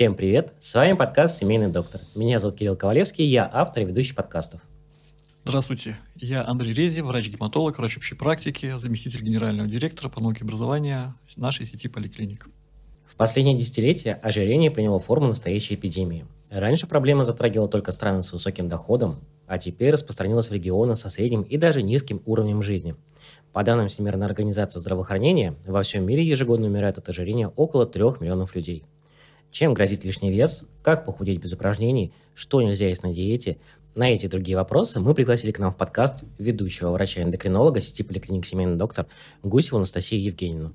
Всем привет! С вами подкаст «Семейный доктор». Меня зовут Кирилл Ковалевский, я автор и ведущий подкастов. Здравствуйте, я Андрей Рези, врач-гематолог, врач общей практики, заместитель генерального директора по науке образования нашей сети поликлиник. В последние десятилетия ожирение приняло форму настоящей эпидемии. Раньше проблема затрагивала только страны с высоким доходом, а теперь распространилась в регионы со средним и даже низким уровнем жизни. По данным Всемирной организации здравоохранения, во всем мире ежегодно умирает от ожирения около 3 миллионов людей. Чем грозит лишний вес? Как похудеть без упражнений? Что нельзя есть на диете? На эти и другие вопросы мы пригласили к нам в подкаст ведущего врача-эндокринолога сети поликлиник «Семейный доктор» Гусеву Анастасию Евгеньевну.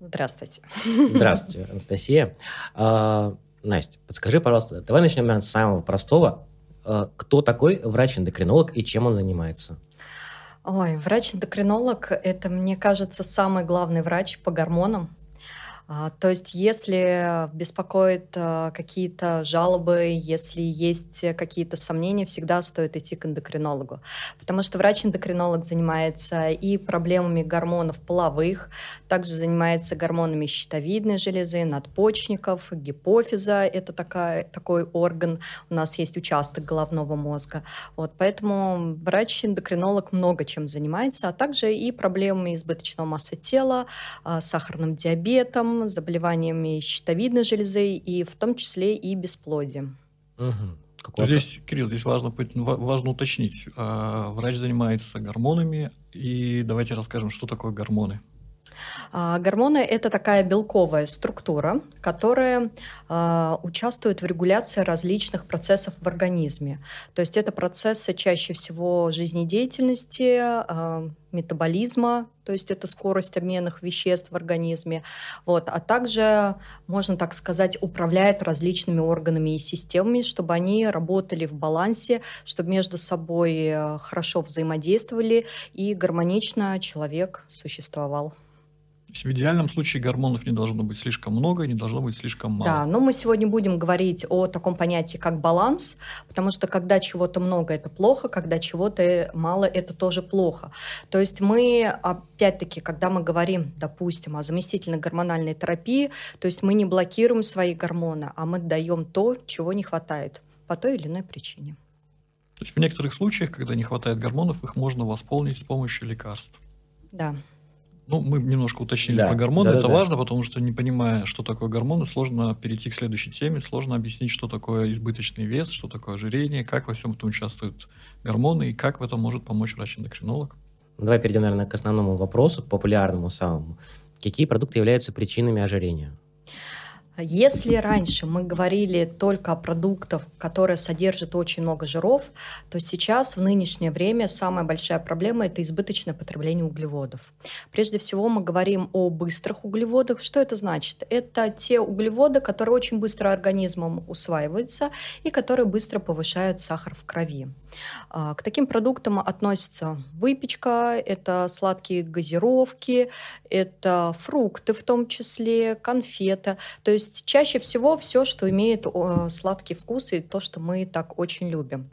Здравствуйте. Здравствуйте, Анастасия. А, Настя, подскажи, пожалуйста, давай начнем наверное, с самого простого. А, кто такой врач-эндокринолог и чем он занимается? Ой, врач-эндокринолог – это, мне кажется, самый главный врач по гормонам то есть, если беспокоят а, какие-то жалобы, если есть какие-то сомнения, всегда стоит идти к эндокринологу. Потому что врач-эндокринолог занимается и проблемами гормонов половых, также занимается гормонами щитовидной железы, надпочечников, гипофиза. Это такая, такой орган. У нас есть участок головного мозга. Вот, поэтому врач-эндокринолог много чем занимается, а также и проблемами избыточного массы тела, а, сахарным диабетом, заболеваниями щитовидной железы и в том числе и бесплодием. Угу. Здесь, Кирилл, здесь важно, важно уточнить. А, врач занимается гормонами, и давайте расскажем, что такое гормоны. А, гормоны – это такая белковая структура, которая а, участвует в регуляции различных процессов в организме. То есть это процессы чаще всего жизнедеятельности, а, метаболизма, то есть это скорость обменных веществ в организме, вот, а также, можно так сказать, управляет различными органами и системами, чтобы они работали в балансе, чтобы между собой э, хорошо взаимодействовали и гармонично человек существовал в идеальном случае гормонов не должно быть слишком много, не должно быть слишком мало. Да, но мы сегодня будем говорить о таком понятии, как баланс, потому что когда чего-то много, это плохо, когда чего-то мало, это тоже плохо. То есть мы, опять-таки, когда мы говорим, допустим, о заместительной гормональной терапии, то есть мы не блокируем свои гормоны, а мы даем то, чего не хватает по той или иной причине. То есть в некоторых случаях, когда не хватает гормонов, их можно восполнить с помощью лекарств. Да. Ну, мы немножко уточнили да, про гормоны. Да, Это да, важно, потому что не понимая, что такое гормоны, сложно перейти к следующей теме, сложно объяснить, что такое избыточный вес, что такое ожирение, как во всем этом участвуют гормоны и как в этом может помочь врач-эндокринолог. Давай перейдем, наверное, к основному вопросу, популярному самому. Какие продукты являются причинами ожирения? Если раньше мы говорили только о продуктах, которые содержат очень много жиров, то сейчас в нынешнее время самая большая проблема – это избыточное потребление углеводов. Прежде всего мы говорим о быстрых углеводах. Что это значит? Это те углеводы, которые очень быстро организмом усваиваются и которые быстро повышают сахар в крови. А, к таким продуктам относятся выпечка, это сладкие газировки, это фрукты в том числе, конфеты. То есть чаще всего все, что имеет сладкий вкус и то, что мы так очень любим.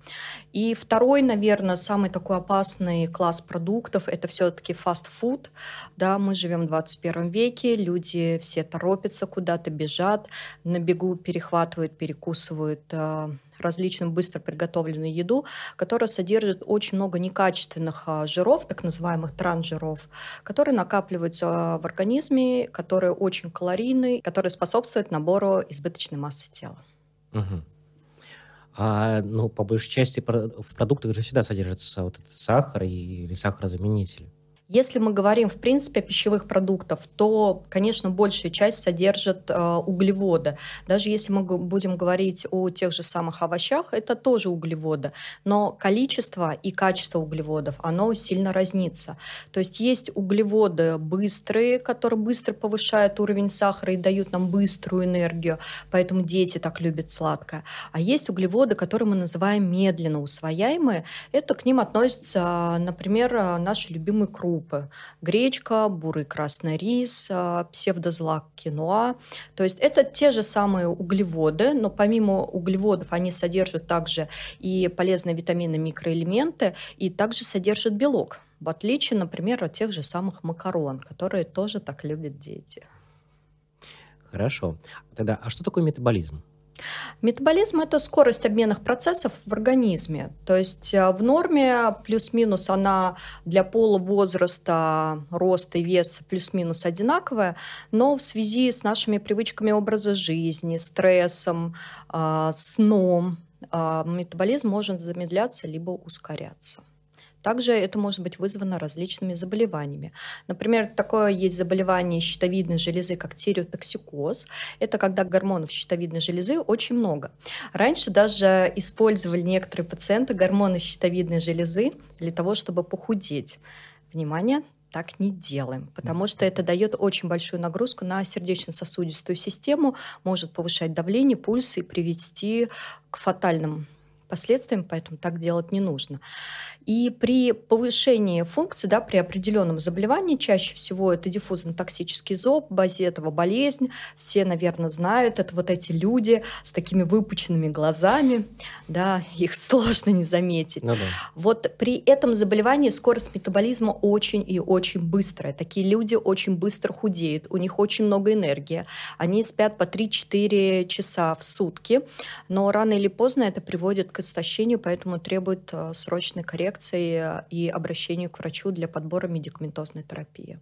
И второй, наверное, самый такой опасный класс продуктов – это все-таки фастфуд. Да, мы живем в 21 веке, люди все торопятся куда-то, бежат, на бегу перехватывают, перекусывают а, различную быстро приготовленную еду, которая содержит очень много некачественных а, жиров, так называемых трансжиров, которые накапливаются в организме, которые очень калорийны, которые способствуют набору избыточной массы тела. Угу. А, ну, по большей части в продуктах же всегда содержится вот этот сахар или сахарозаменитель. Если мы говорим, в принципе, о пищевых продуктах, то, конечно, большая часть содержит э, углеводы. Даже если мы будем говорить о тех же самых овощах, это тоже углеводы. Но количество и качество углеводов, оно сильно разнится. То есть есть углеводы быстрые, которые быстро повышают уровень сахара и дают нам быструю энергию, поэтому дети так любят сладкое. А есть углеводы, которые мы называем медленно усвояемые. Это к ним относятся, например, наши любимые крупы группы. Гречка, бурый красный рис, а, псевдозлак киноа. То есть это те же самые углеводы, но помимо углеводов они содержат также и полезные витамины, микроэлементы, и также содержат белок, в отличие, например, от тех же самых макарон, которые тоже так любят дети. Хорошо. Тогда, а что такое метаболизм? Метаболизм – это скорость обменных процессов в организме. То есть э, в норме плюс-минус она для пола, возраста, роста и веса плюс-минус одинаковая, но в связи с нашими привычками образа жизни, стрессом, э, сном, э, метаболизм может замедляться либо ускоряться. Также это может быть вызвано различными заболеваниями. Например, такое есть заболевание щитовидной железы, как тиреотоксикоз. Это когда гормонов щитовидной железы очень много. Раньше даже использовали некоторые пациенты гормоны щитовидной железы для того, чтобы похудеть. Внимание, так не делаем, потому что это дает очень большую нагрузку на сердечно-сосудистую систему, может повышать давление, пульс и привести к фатальным последствиям, поэтому так делать не нужно. И при повышении функции, да, при определенном заболевании, чаще всего это диффузно-токсический зоб, базетова болезнь, все, наверное, знают, это вот эти люди с такими выпученными глазами, да, их сложно не заметить. Ну, да. Вот при этом заболевании скорость метаболизма очень и очень быстрая. Такие люди очень быстро худеют, у них очень много энергии, они спят по 3-4 часа в сутки, но рано или поздно это приводит к истощению, поэтому требует э, срочной коррекции и обращения к врачу для подбора медикаментозной терапии.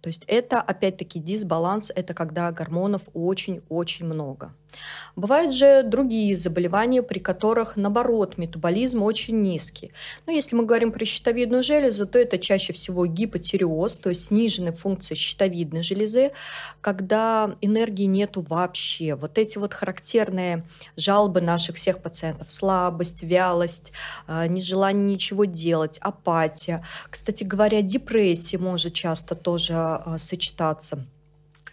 То есть это, опять-таки, дисбаланс, это когда гормонов очень-очень много. Бывают же другие заболевания, при которых, наоборот, метаболизм очень низкий. Но если мы говорим про щитовидную железу, то это чаще всего гипотиреоз, то есть сниженная функция щитовидной железы, когда энергии нету вообще. Вот эти вот характерные жалобы наших всех пациентов, слабость, вялость, э, нежелание ничего делать, апатия. Кстати говоря, депрессия может часто тоже э, сочетаться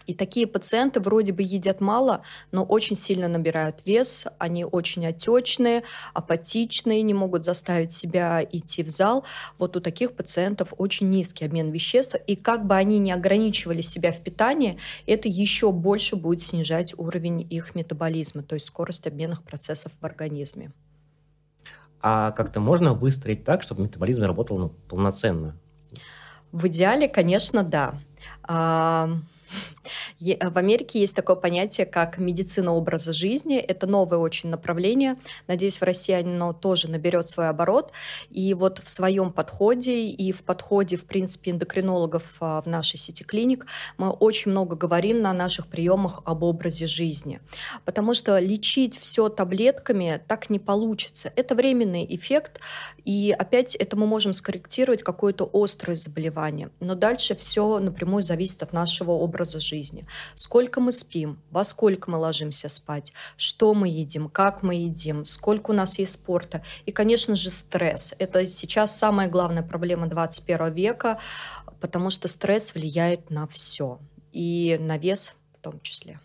и такие пациенты вроде бы едят мало, но очень сильно набирают вес, они очень отечные, апатичные, не могут заставить себя идти в зал. Вот у таких пациентов очень низкий обмен веществ, и как бы они ни ограничивали себя в питании, это еще больше будет снижать уровень их метаболизма, то есть скорость обменных процессов в организме. А как-то можно выстроить так, чтобы метаболизм работал ну, полноценно? В идеале, конечно, да. Э, в Америке есть такое понятие, как медицина образа жизни. Это новое очень направление. Надеюсь, в России оно тоже наберет свой оборот. И вот в своем подходе и в подходе, в принципе, эндокринологов а, в нашей сети клиник мы очень много говорим на наших приемах об образе жизни. Потому что лечить все таблетками так не получится. Это временный эффект, и опять это мы можем скорректировать какое-то острое заболевание. Но дальше все напрямую зависит от нашего образа жизни сколько мы спим, во сколько мы ложимся спать, что мы едим, как мы едим, сколько у нас есть спорта. И, конечно же, стресс. Это сейчас самая главная проблема 21 века, потому что стресс влияет на все. И на вес в том числе.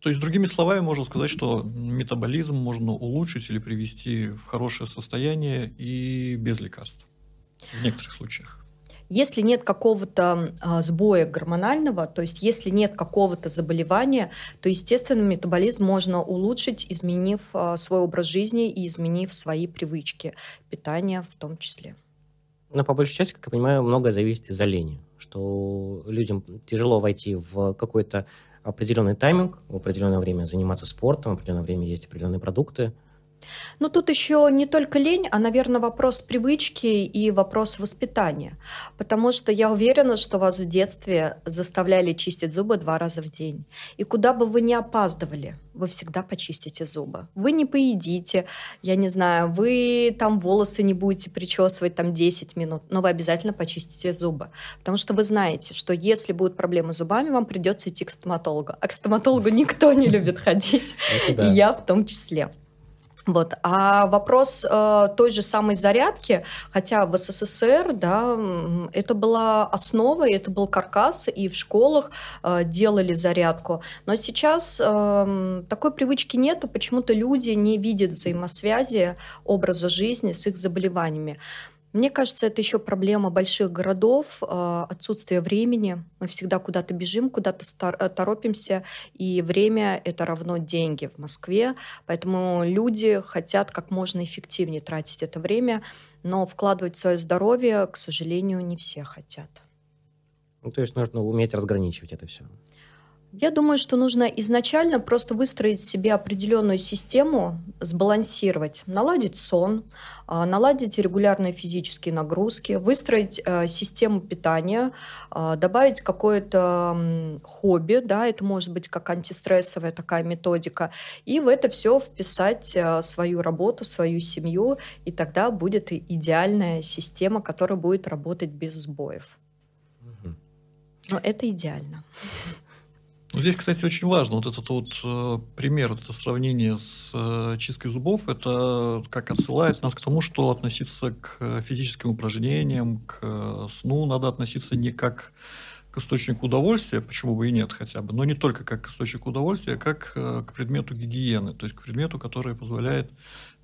То есть, другими словами, можно сказать, что метаболизм можно улучшить или привести в хорошее состояние и без лекарств в некоторых случаях. Если нет какого-то э, сбоя гормонального, то есть если нет какого-то заболевания, то, естественно, метаболизм можно улучшить, изменив э, свой образ жизни и изменив свои привычки, питания в том числе. Но по большей части, как я понимаю, многое зависит из-за лени, что людям тяжело войти в какой-то определенный тайминг, в определенное время заниматься спортом, в определенное время есть определенные продукты, но тут еще не только лень, а, наверное, вопрос привычки и вопрос воспитания. Потому что я уверена, что вас в детстве заставляли чистить зубы два раза в день. И куда бы вы ни опаздывали, вы всегда почистите зубы. Вы не поедите, я не знаю, вы там волосы не будете причесывать там 10 минут, но вы обязательно почистите зубы. Потому что вы знаете, что если будут проблемы с зубами, вам придется идти к стоматологу. А к стоматологу никто не любит ходить, и я в том числе. Вот. А вопрос э, той же самой зарядки, хотя в СССР да, это была основа, это был каркас, и в школах э, делали зарядку. Но сейчас э, такой привычки нету, почему-то люди не видят взаимосвязи образа жизни с их заболеваниями. Мне кажется, это еще проблема больших городов, а, отсутствие времени. Мы всегда куда-то бежим, куда-то э, торопимся, и время — это равно деньги в Москве. Поэтому люди хотят как можно эффективнее тратить это время, но вкладывать свое здоровье, к сожалению, не все хотят. Ну, то есть нужно уметь разграничивать это все. Я думаю, что нужно изначально просто выстроить себе определенную систему, сбалансировать, наладить сон, а, наладить регулярные физические нагрузки, выстроить э, систему питания, а, добавить какое-то хобби, да, это может быть как антистрессовая такая методика, и в это все вписать э, свою работу, свою семью, и тогда будет идеальная система, которая будет работать без сбоев. Но это идеально. Ну, здесь, кстати, очень важно вот этот вот э, пример, вот это сравнение с э, чисткой зубов, это как отсылает нас к тому, что относиться к физическим упражнениям, к э, сну надо относиться не как к источнику удовольствия, почему бы и нет хотя бы, но не только как к источнику удовольствия, а как э, к предмету гигиены, то есть к предмету, который позволяет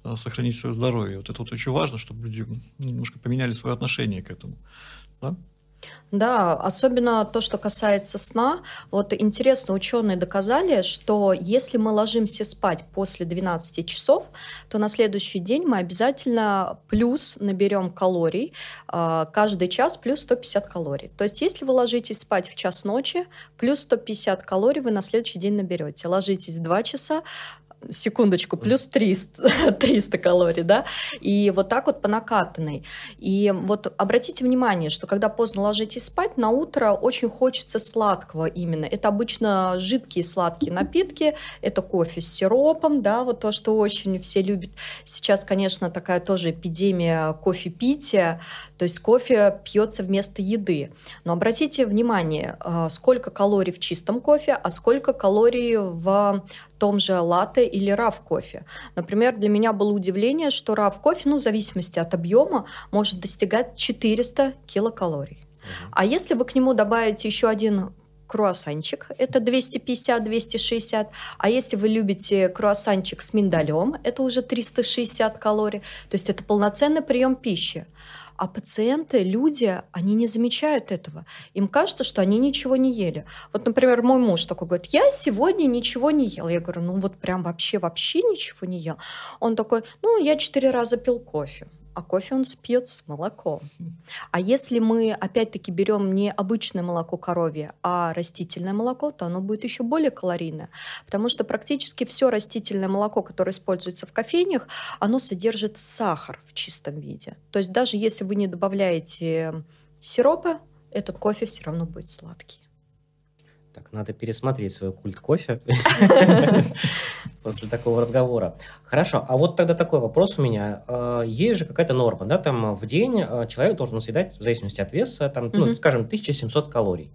э, сохранить свое здоровье. Вот это вот очень важно, чтобы люди немножко поменяли свое отношение к этому. Да? Да, особенно то, что касается сна. Вот интересно, ученые доказали, что если мы ложимся спать после 12 часов, то на следующий день мы обязательно плюс наберем калорий, а, каждый час плюс 150 калорий. То есть если вы ложитесь спать в час ночи, плюс 150 калорий вы на следующий день наберете. Ложитесь в 2 часа, секундочку, плюс 300, 300 калорий, да, и вот так вот по накатанной. И вот обратите внимание, что когда поздно ложитесь спать, на утро очень хочется сладкого именно. Это обычно жидкие сладкие напитки, это кофе с сиропом, да, вот то, что очень все любят. Сейчас, конечно, такая тоже эпидемия кофе-пития, то есть кофе пьется вместо еды. Но обратите внимание, а, сколько калорий в чистом кофе, а сколько калорий в том же латте или раф кофе. Например, для меня было удивление, что раф кофе, ну, в зависимости от объема, может достигать 400 килокалорий. А если вы к нему добавите еще один круассанчик, это 250-260. А если вы любите круассанчик с миндалем, это уже 360 калорий. То есть это полноценный прием пищи. А пациенты, люди, они не замечают этого. Им кажется, что они ничего не ели. Вот, например, мой муж такой говорит, я сегодня ничего не ел. Я говорю, ну вот прям вообще-вообще ничего не ел. Он такой, ну я четыре раза пил кофе а кофе он пьет с молоком. А если мы опять-таки берем не обычное молоко коровье, а растительное молоко, то оно будет еще более калорийное, потому что практически все растительное молоко, которое используется в кофейнях, оно содержит сахар в чистом виде. То есть даже если вы не добавляете сиропы, этот кофе все равно будет сладкий. Так, надо пересмотреть свой культ кофе после такого разговора. Хорошо, а вот тогда такой вопрос у меня. А, есть же какая-то норма, да, там в день а, человек должен съедать, в зависимости от веса, там, ну, скажем, 1700 калорий.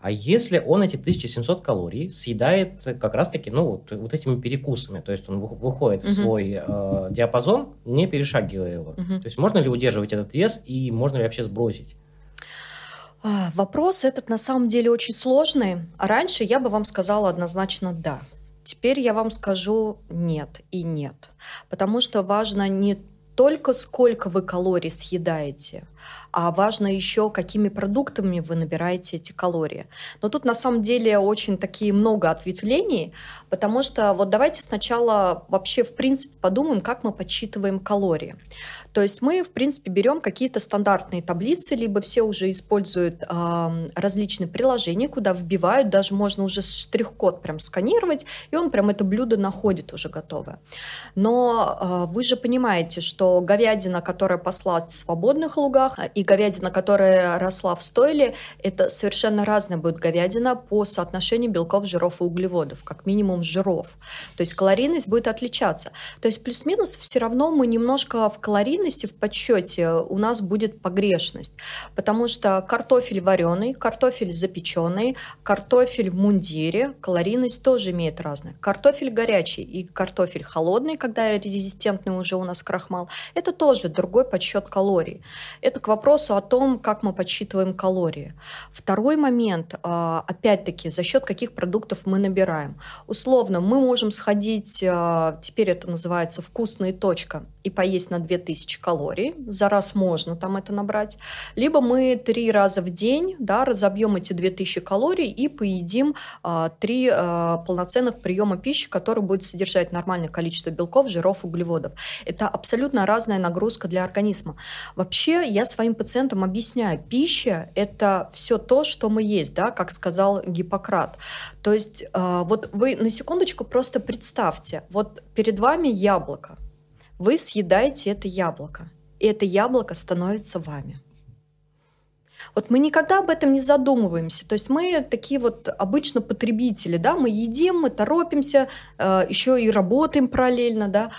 А если он эти 1700 калорий съедает как раз-таки, ну, вот, вот этими перекусами, то есть он выходит в свой э, диапазон, не перешагивая его. То есть можно ли удерживать этот вес и можно ли вообще сбросить? А, вопрос этот на самом деле очень сложный. А раньше я бы вам сказала однозначно «да». Теперь я вам скажу «нет» и «нет». Потому что важно не только сколько вы калорий съедаете, а важно еще, какими продуктами вы набираете эти калории. Но тут на самом деле очень такие много ответвлений, потому что вот давайте сначала вообще в принципе подумаем, как мы подсчитываем калории. То есть мы, в принципе, берем какие-то стандартные таблицы, либо все уже используют э, различные приложения, куда вбивают, даже можно уже штрих-код прям сканировать, и он прям это блюдо находит уже готовое. Но э, вы же понимаете, что говядина, которая посла в свободных лугах, и говядина, которая росла в стойле, это совершенно разная будет говядина по соотношению белков, жиров и углеводов, как минимум жиров. То есть калорийность будет отличаться. То есть плюс-минус все равно мы немножко в калорийности, в подсчете у нас будет погрешность, потому что картофель вареный, картофель запеченный, картофель в мундире, калорийность тоже имеет разное. Картофель горячий и картофель холодный, когда резистентный уже у нас крахмал, это тоже другой подсчет калорий. Это вопросу о том, как мы подсчитываем калории. Второй момент, а, опять-таки, за счет каких продуктов мы набираем. Условно, мы можем сходить, а, теперь это называется вкусная точка, и поесть на 2000 калорий. За раз можно там это набрать. Либо мы три раза в день да, разобьем эти 2000 калорий и поедим а, три полноценных приема пищи, которые будет содержать нормальное количество белков, жиров, углеводов. Это абсолютно разная нагрузка для организма. Вообще, я своим пациентам объясняю, пища – это все то, что мы есть, да, как сказал Гиппократ. То есть э, вот вы на секундочку просто представьте, вот перед вами яблоко, вы съедаете это яблоко, и это яблоко становится вами. Вот мы никогда об этом не задумываемся. То есть мы такие вот обычно потребители, да, мы едим, мы торопимся, э, еще и работаем параллельно, да.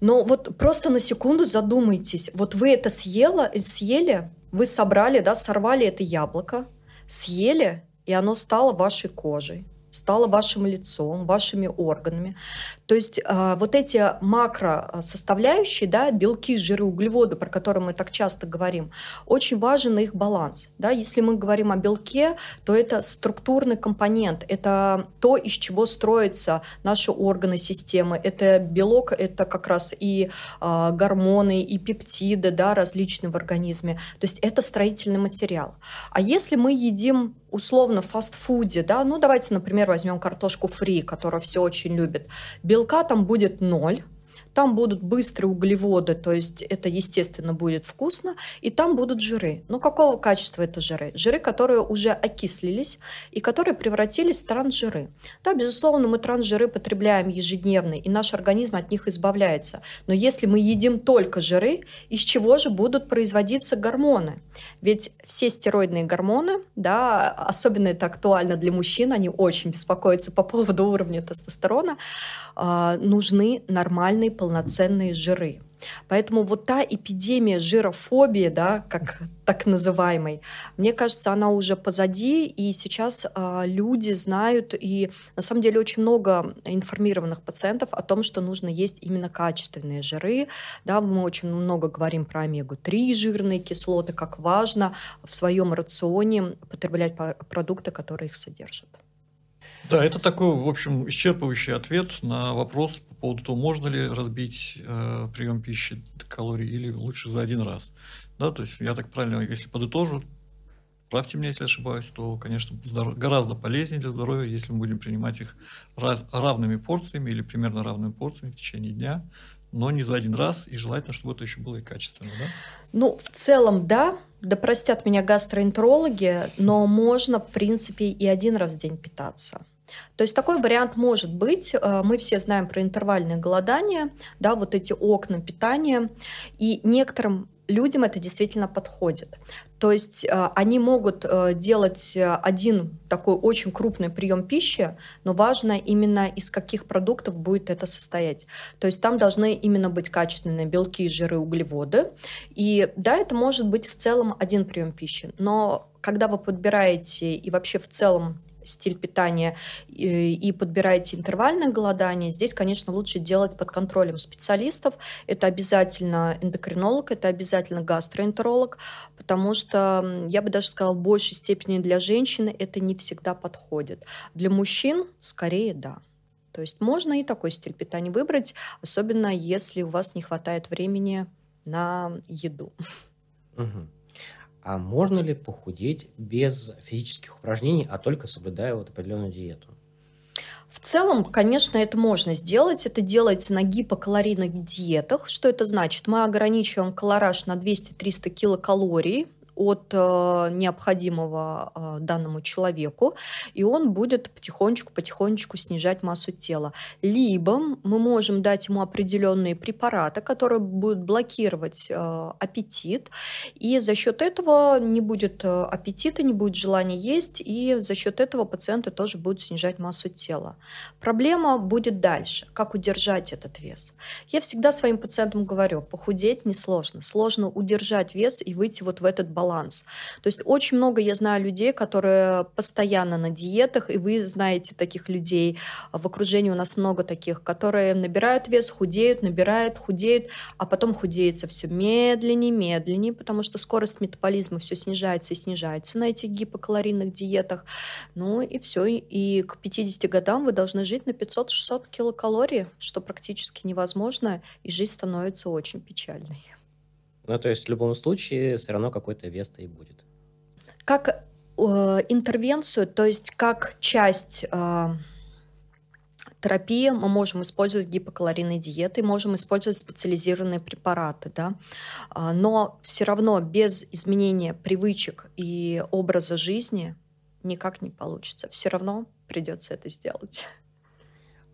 Но вот просто на секунду задумайтесь, вот вы это съела, съели, вы собрали, да, сорвали это яблоко, съели, и оно стало вашей кожей стало вашим лицом, вашими органами. То есть э, вот эти макросоставляющие, да, белки, жиры, углеводы, про которые мы так часто говорим, очень важен их баланс. Да? Если мы говорим о белке, то это структурный компонент, это то, из чего строятся наши органы системы. Это белок, это как раз и э, гормоны, и пептиды да, различные в организме. То есть это строительный материал. А если мы едим условно фастфуде, да, ну давайте, например, возьмем картошку фри, которая все очень любит, белка там будет ноль, там будут быстрые углеводы, то есть это, естественно, будет вкусно, и там будут жиры. Но какого качества это жиры? Жиры, которые уже окислились и которые превратились в трансжиры. Да, безусловно, мы трансжиры потребляем ежедневно, и наш организм от них избавляется. Но если мы едим только жиры, из чего же будут производиться гормоны? Ведь все стероидные гормоны, да, особенно это актуально для мужчин, они очень беспокоятся по поводу уровня тестостерона, э, нужны нормальные полноценные жиры. Поэтому вот та эпидемия жирофобии, да, как так называемой, мне кажется, она уже позади, и сейчас э, люди знают, и на самом деле очень много информированных пациентов о том, что нужно есть именно качественные жиры. Да, мы очень много говорим про омегу-3 жирные кислоты, как важно в своем рационе потреблять продукты, которые их содержат. Да, это такой, в общем, исчерпывающий ответ на вопрос по поводу того, можно ли разбить э, прием пищи калорий или лучше за один раз. Да, то есть я так правильно, если подытожу, правьте меня, если ошибаюсь, то, конечно, здоров... гораздо полезнее для здоровья, если мы будем принимать их раз... равными порциями или примерно равными порциями в течение дня, но не за один раз, и желательно, чтобы это еще было и качественно, да? Ну, в целом, да, да простят меня гастроэнтерологи, но можно, в принципе, и один раз в день питаться. То есть такой вариант может быть. Э, мы все знаем про интервальное голодание, да, вот эти окна питания, и некоторым людям это действительно подходит. То есть э, они могут э, делать один такой очень крупный прием пищи, но важно именно из каких продуктов будет это состоять. То есть там должны именно быть качественные белки, жиры, углеводы. И да, это может быть в целом один прием пищи. Но когда вы подбираете и вообще в целом стиль питания и, подбираете интервальное голодание, здесь, конечно, лучше делать под контролем специалистов. Это обязательно эндокринолог, это обязательно гастроэнтеролог, потому что, я бы даже сказала, в большей степени для женщины это не всегда подходит. Для мужчин скорее да. То есть можно и такой стиль питания выбрать, особенно если у вас не хватает времени на еду. Угу. А можно ли похудеть без физических упражнений, а только соблюдая вот определенную диету? В целом, конечно, это можно сделать. Это делается на гипокалорийных диетах. Что это значит? Мы ограничиваем колораж на 200-300 килокалорий от э, необходимого э, данному человеку, и он будет потихонечку-потихонечку снижать массу тела. Либо мы можем дать ему определенные препараты, которые будут блокировать э, аппетит, и за счет этого не будет аппетита, не будет желания есть, и за счет этого пациенты тоже будут снижать массу тела. Проблема будет дальше, как удержать этот вес. Я всегда своим пациентам говорю, похудеть несложно, сложно удержать вес и выйти вот в этот баланс баланс. То есть очень много я знаю людей, которые постоянно на диетах, и вы знаете таких людей. В окружении у нас много таких, которые набирают вес, худеют, набирают, худеют, а потом худеется все медленнее, медленнее, потому что скорость метаболизма все снижается и снижается на этих гипокалорийных диетах. Ну и все. И к 50 годам вы должны жить на 500-600 килокалорий, что практически невозможно, и жизнь становится очень печальной. Ну, то есть в любом случае все равно какой-то вес-то и будет. Как э, интервенцию, то есть как часть э, терапии мы можем использовать гипокалорийные диеты, можем использовать специализированные препараты, да, а, но все равно без изменения привычек и образа жизни никак не получится. Все равно придется это сделать.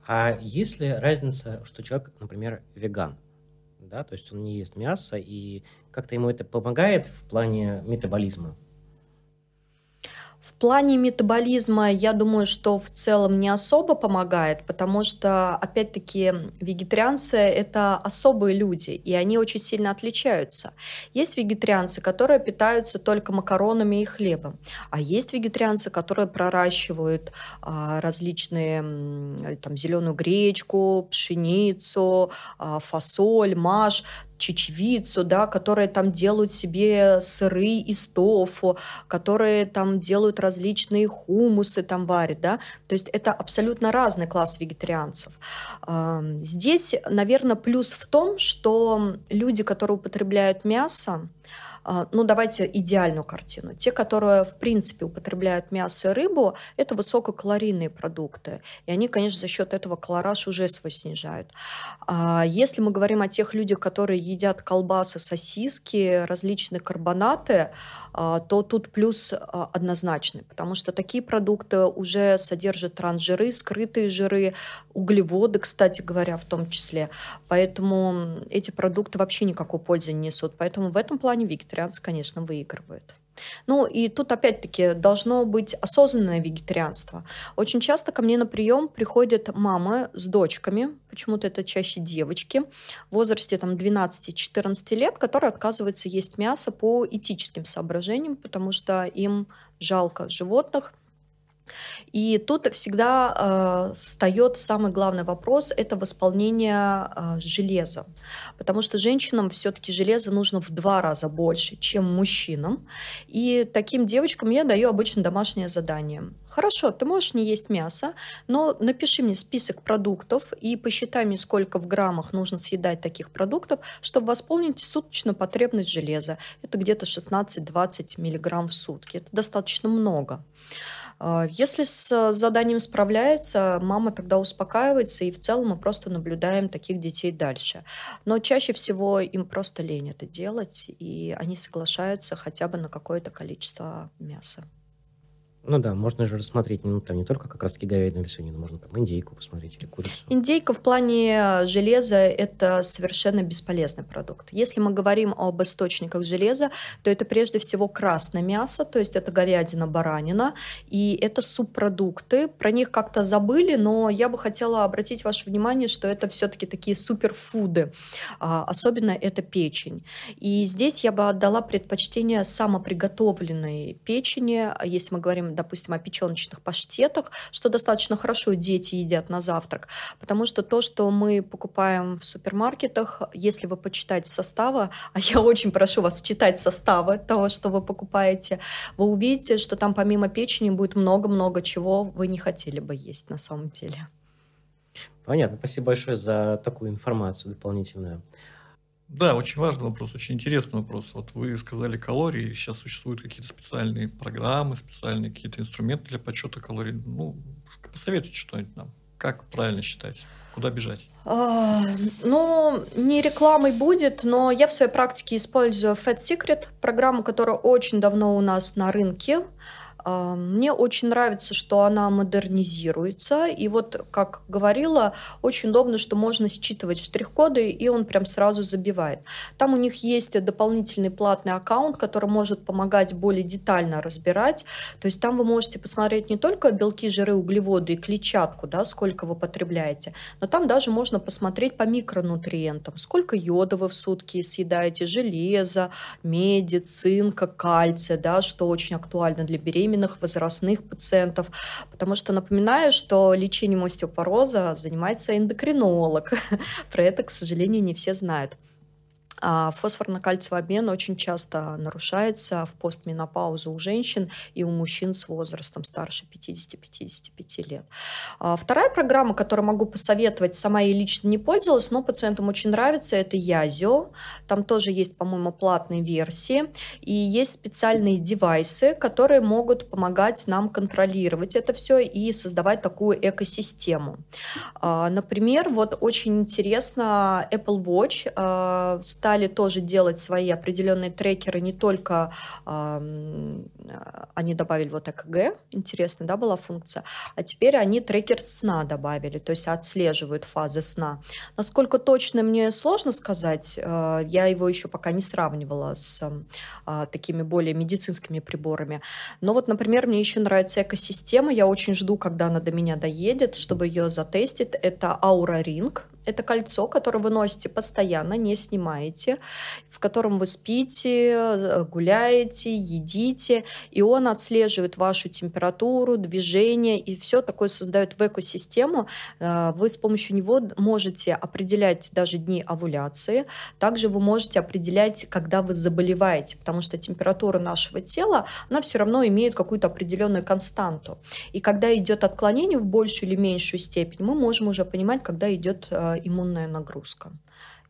А есть ли разница, что человек, например, веган, да, то есть он не ест мясо, и как-то ему это помогает в плане метаболизма? В плане метаболизма, я думаю, что в целом не особо помогает, потому что, опять-таки, вегетарианцы – это особые люди, и они очень сильно отличаются. Есть вегетарианцы, которые питаются только макаронами и хлебом, а есть вегетарианцы, которые проращивают а, различные, там, зеленую гречку, пшеницу, а, фасоль, маш, чечевицу, да, которые там делают себе сыры из тофу, которые там делают различные хумусы, там варят, да, то есть это абсолютно разный класс вегетарианцев. Здесь, наверное, плюс в том, что люди, которые употребляют мясо, ну, давайте идеальную картину. Те, которые, в принципе, употребляют мясо и рыбу, это высококалорийные продукты. И они, конечно, за счет этого колораж уже свой снижают. А если мы говорим о тех людях, которые едят колбасы, сосиски, различные карбонаты, а, то тут плюс однозначный, потому что такие продукты уже содержат трансжиры, скрытые жиры, углеводы, кстати говоря, в том числе. Поэтому эти продукты вообще никакой пользы не несут. Поэтому в этом плане вегетарианцы, конечно, выигрывают. Ну и тут опять-таки должно быть осознанное вегетарианство. Очень часто ко мне на прием приходят мамы с дочками, почему-то это чаще девочки, в возрасте там 12-14 лет, которые отказываются есть мясо по этическим соображениям, потому что им жалко животных – и тут всегда э, встает самый главный вопрос – это восполнение э, железа. Потому что женщинам все-таки железа нужно в два раза больше, чем мужчинам. И таким девочкам я даю обычно домашнее задание. Хорошо, ты можешь не есть мясо, но напиши мне список продуктов и посчитай мне, сколько в граммах нужно съедать таких продуктов, чтобы восполнить суточную потребность железа. Это где-то 16-20 миллиграмм в сутки. Это достаточно много. Если с заданием справляется, мама тогда успокаивается, и в целом мы просто наблюдаем таких детей дальше. Но чаще всего им просто лень это делать, и они соглашаются хотя бы на какое-то количество мяса. Ну да, можно же рассмотреть ну, там не только как раз-таки говядину или свинину, можно там индейку посмотреть или курицу. Индейка в плане железа – это совершенно бесполезный продукт. Если мы говорим об источниках железа, то это прежде всего красное мясо, то есть это говядина, баранина, и это субпродукты. Про них как-то забыли, но я бы хотела обратить ваше внимание, что это все-таки такие суперфуды, а, особенно это печень. И здесь я бы отдала предпочтение самоприготовленной печени, если мы говорим допустим, о печеночных паштетах, что достаточно хорошо дети едят на завтрак, потому что то, что мы покупаем в супермаркетах, если вы почитаете составы, а я очень прошу вас читать составы того, что вы покупаете, вы увидите, что там помимо печени будет много-много чего вы не хотели бы есть на самом деле. Понятно. Спасибо большое за такую информацию дополнительную. Да, очень важный вопрос, очень интересный вопрос. Вот вы сказали калории, сейчас существуют какие-то специальные программы, специальные какие-то инструменты для подсчета калорий. Ну, посоветуйте что-нибудь нам. Как правильно считать? Куда бежать? А, ну, не рекламой будет, но я в своей практике использую Fat Secret, программу, которая очень давно у нас на рынке. А, мне очень нравится, что она модернизируется. И вот, как говорила, очень удобно, что можно считывать штрих-коды, и он прям сразу забивает. Там у них есть дополнительный платный аккаунт, который может помогать более детально разбирать. То есть там вы можете посмотреть не только белки, жиры, углеводы и клетчатку, да, сколько вы потребляете, но там даже можно посмотреть по микронутриентам, сколько йода вы в сутки съедаете, железа, меди, цинка, кальция, да, что очень актуально для беременности беременных, возрастных пациентов, потому что напоминаю, что лечением остеопороза занимается эндокринолог. Про это, к сожалению, не все знают. А фосфорно-кальциевый обмен очень часто нарушается в постменопаузу у женщин и у мужчин с возрастом старше 50-55 лет. А вторая программа, которую могу посоветовать, сама я лично не пользовалась, но пациентам очень нравится, это Язио. Там тоже есть, по-моему, платные версии. И есть специальные девайсы, которые могут помогать нам контролировать это все и создавать такую экосистему. А, например, вот очень интересно Apple Watch стали тоже делать свои определенные трекеры, не только э, они добавили вот ЭКГ, интересно, да, была функция, а теперь они трекер сна добавили, то есть отслеживают фазы сна. Насколько точно мне сложно сказать, э, я его еще пока не сравнивала с э, такими более медицинскими приборами. Но вот, например, мне еще нравится экосистема, я очень жду, когда она до меня доедет, чтобы ее затестить. Это Aura Ring, это кольцо, которое вы носите постоянно, не снимаете, в котором вы спите, э, гуляете, едите, и он отслеживает вашу температуру, движение, и все такое создает в экосистему. Э, вы с помощью него можете определять даже дни овуляции, также вы можете определять, когда вы заболеваете, потому что температура нашего тела, она все равно имеет какую-то определенную константу. И когда идет отклонение в большую или меньшую степень, мы можем уже понимать, когда идет э, иммунная нагрузка.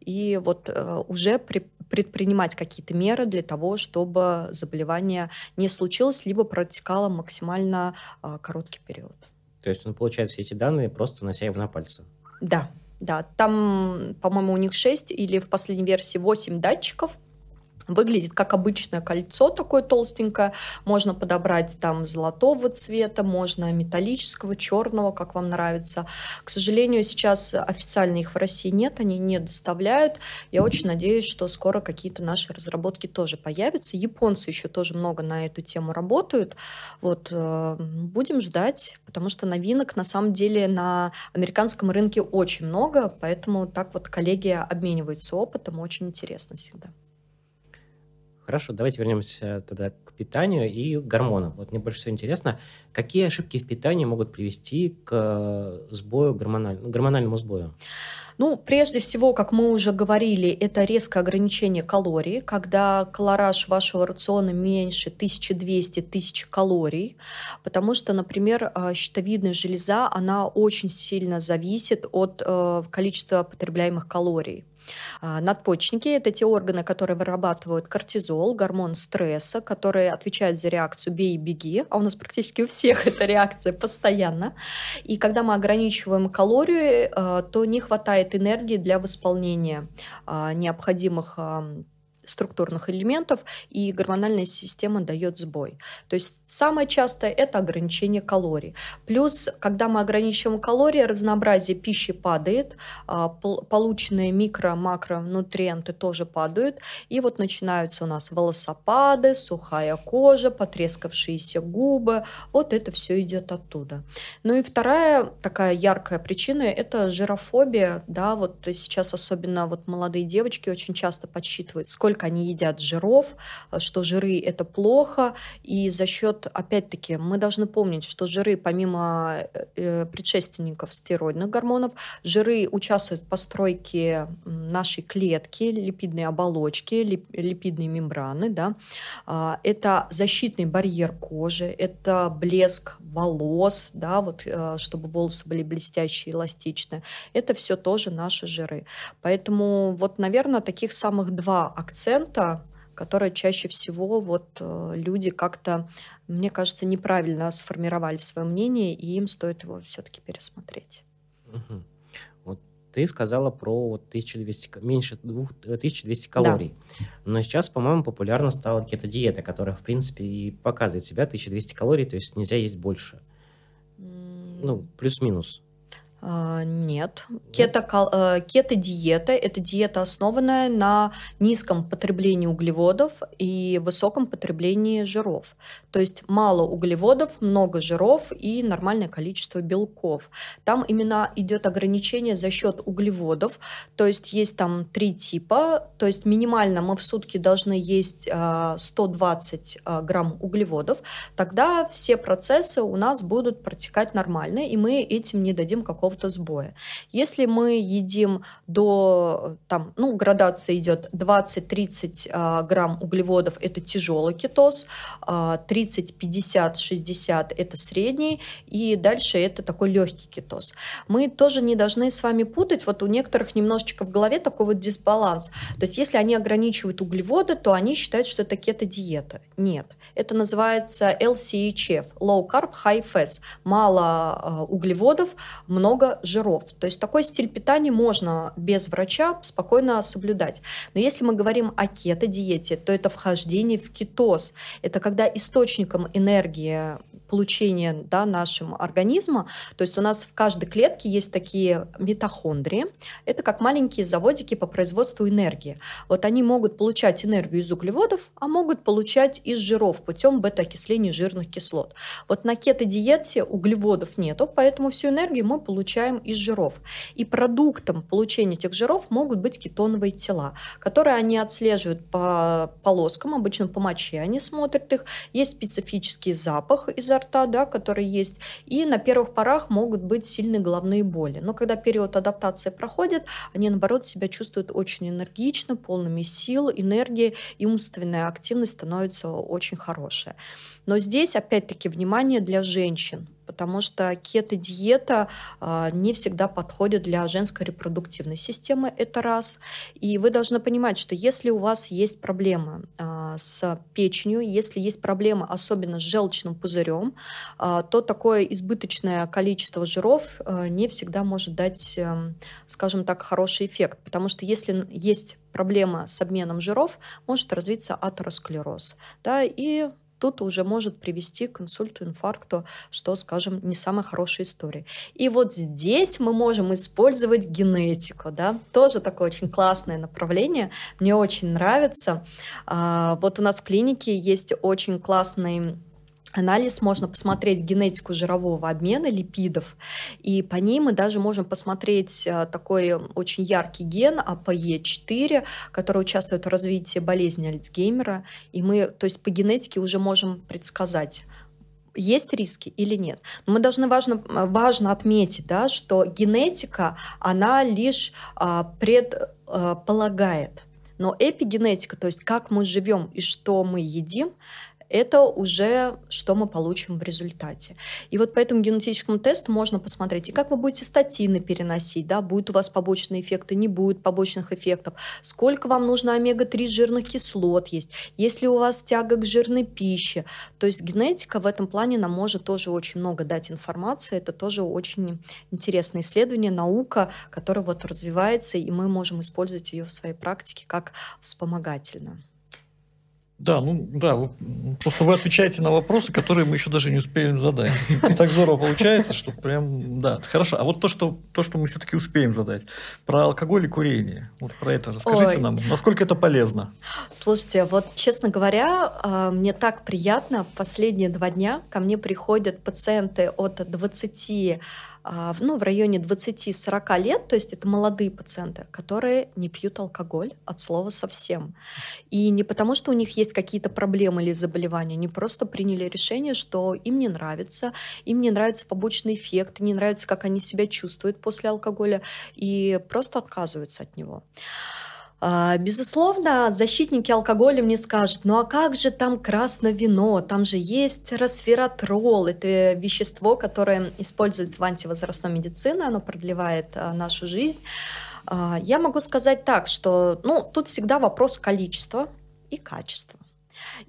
И вот э, уже при, предпринимать какие-то меры для того, чтобы заболевание не случилось, либо протекало максимально э, короткий период. То есть он получает все эти данные, просто нося его на пальце? Да, да. Там, по-моему, у них 6 или в последней версии 8 датчиков, Выглядит как обычное кольцо такое толстенькое. Можно подобрать там золотого цвета, можно металлического, черного, как вам нравится. К сожалению, сейчас официально их в России нет, они не доставляют. Я очень надеюсь, что скоро какие-то наши разработки тоже появятся. Японцы еще тоже много на эту тему работают. Вот э, будем ждать, потому что новинок на самом деле на американском рынке очень много, поэтому так вот коллеги обмениваются опытом, очень интересно всегда. Хорошо, давайте вернемся тогда к питанию и гормонам. Вот мне больше всего интересно, какие ошибки в питании могут привести к сбою гормональ... гормональному сбою? Ну, прежде всего, как мы уже говорили, это резкое ограничение калорий, когда колораж вашего рациона меньше 1200-1000 калорий, потому что, например, а, щитовидная железа, она очень сильно зависит от э, количества потребляемых калорий. А, надпочечники – это те органы, которые вырабатывают кортизол, гормон стресса, который отвечает за реакцию «бей и беги», а у нас практически у всех эта реакция постоянно. И когда мы ограничиваем калории, а, то не хватает энергии для восполнения а, необходимых структурных элементов, и гормональная система дает сбой. То есть самое частое это ограничение калорий. Плюс, когда мы ограничиваем калории, разнообразие пищи падает, а, полученные микро-макронутриенты тоже падают, и вот начинаются у нас волосопады, сухая кожа, потрескавшиеся губы, вот это все идет оттуда. Ну и вторая такая яркая причина – это жирофобия, да, вот сейчас особенно вот молодые девочки очень часто подсчитывают, сколько сколько они едят жиров, э, что жиры это плохо, и за счет, опять-таки, мы должны помнить, что жиры, помимо э, э, предшественников стероидных гормонов, жиры участвуют в постройке нашей клетки, липидной оболочки, липидной мембраны, да, а, это защитный барьер кожи, это блеск волос, да, вот, чтобы волосы были блестящие, эластичные. Это все тоже наши жиры. Поэтому вот, наверное, таких самых два акцента которое чаще всего вот э, люди как-то, мне кажется, неправильно сформировали свое мнение, и им стоит его все-таки пересмотреть. Угу. Ты сказала про вот 1200, меньше 1200 э, калорий. Да. Но сейчас, по-моему, популярна стала кето-диета, которая, в принципе, и показывает себя 1200 калорий, то есть нельзя есть больше. Ну, плюс-минус. А, нет. Кето, э, кето-диета – это диета, основанная на низком потреблении углеводов и высоком потреблении жиров. То есть мало углеводов, много жиров и нормальное количество белков. Там именно идет ограничение за счет углеводов. То есть есть там три типа. То есть минимально мы в сутки должны есть 120 а, а, грамм углеводов. Тогда все процессы у нас будут протекать нормально, и мы этим не дадим какого какого-то сбоя. Если мы едим до, там, ну, градация идет 20-30 а, грамм углеводов, это тяжелый кетоз, 30, 50, 60 это средний, и дальше это такой легкий кетоз. Мы тоже не должны с вами путать, вот у некоторых немножечко в голове такой вот дисбаланс. То есть если они ограничивают углеводы, то они считают, что это кето-диета. Нет. Это называется LCHF, Low Carb High Fats. Мало э, углеводов, много жиров. То есть такой стиль питания можно без врача спокойно соблюдать. Но если мы говорим о кето-диете, то это вхождение в кетоз. Это когда источником энергии получения да, нашим организма. То есть у нас в каждой клетке есть такие митохондрии. Это как маленькие заводики по производству энергии. Вот они могут получать энергию из углеводов, а могут получать из жиров путем бета-окисления жирных кислот. Вот на кето-диете углеводов нету, поэтому всю энергию мы получаем из жиров. И продуктом получения этих жиров могут быть кетоновые тела, которые они отслеживают по полоскам, обычно по моче они смотрят их. Есть специфический запах из изо рта, да, которые есть, и на первых порах могут быть сильные головные боли. Но когда период адаптации проходит, они, наоборот, себя чувствуют очень энергично, полными сил, энергии, и умственная активность становится очень хорошая. Но здесь, опять-таки, внимание для женщин, потому что кето-диета э, не всегда подходит для женской репродуктивной системы, это раз. И вы должны понимать, что если у вас есть проблемы э, с печенью, если есть проблемы особенно с желчным пузырем, э, то такое избыточное количество жиров не всегда может дать, э, скажем так, хороший эффект, потому что если есть проблема с обменом жиров, может развиться атеросклероз. Да, и тут уже может привести к инсульту, инфаркту, что, скажем, не самая хорошая история. И вот здесь мы можем использовать генетику, да, тоже такое очень классное направление, мне очень нравится. А, вот у нас в клинике есть очень классный анализ можно посмотреть генетику жирового обмена липидов, и по ней мы даже можем посмотреть э, такой очень яркий ген АПЕ4, который участвует в развитии болезни Альцгеймера, и мы, то есть по генетике уже можем предсказать, есть риски или нет. Но мы должны важно, важно отметить, да, что генетика, она лишь а, предполагает. Но эпигенетика, то есть как мы живем и что мы едим, это уже что мы получим в результате. И вот по этому генетическому тесту можно посмотреть, и как вы будете статины переносить, да, будет у вас побочные эффекты, не будет побочных эффектов, сколько вам нужно омега-3 жирных кислот есть, если у вас тяга к жирной пище. То есть генетика в этом плане нам может тоже очень много дать информации, это тоже очень интересное исследование, наука, которая вот развивается, и мы можем использовать ее в своей практике как вспомогательную. Да, ну да, вы, просто вы отвечаете на вопросы, которые мы еще даже не успеем задать. И так здорово получается, что прям, да, хорошо. А вот то, что, то, что мы все-таки успеем задать, про алкоголь и курение, вот про это расскажите Ой. нам, насколько это полезно? Слушайте, вот честно говоря, а, мне так приятно, последние два дня ко мне приходят пациенты от 20 а, ну, в районе 20-40 лет, то есть это молодые пациенты, которые не пьют алкоголь от слова совсем. И не потому, что у них есть какие-то проблемы или заболевания, они просто приняли решение, что им не нравится, им не нравится побочный эффект, не нравится, как они себя чувствуют после алкоголя, и просто отказываются от него. А, безусловно, защитники алкоголя мне скажут, ну а как же там красное вино? Там же есть расфератрол, это вещество, которое используют в антивозрастной медицине, оно продлевает а, нашу жизнь. А, я могу сказать так, что ну, тут всегда вопрос количества и качества.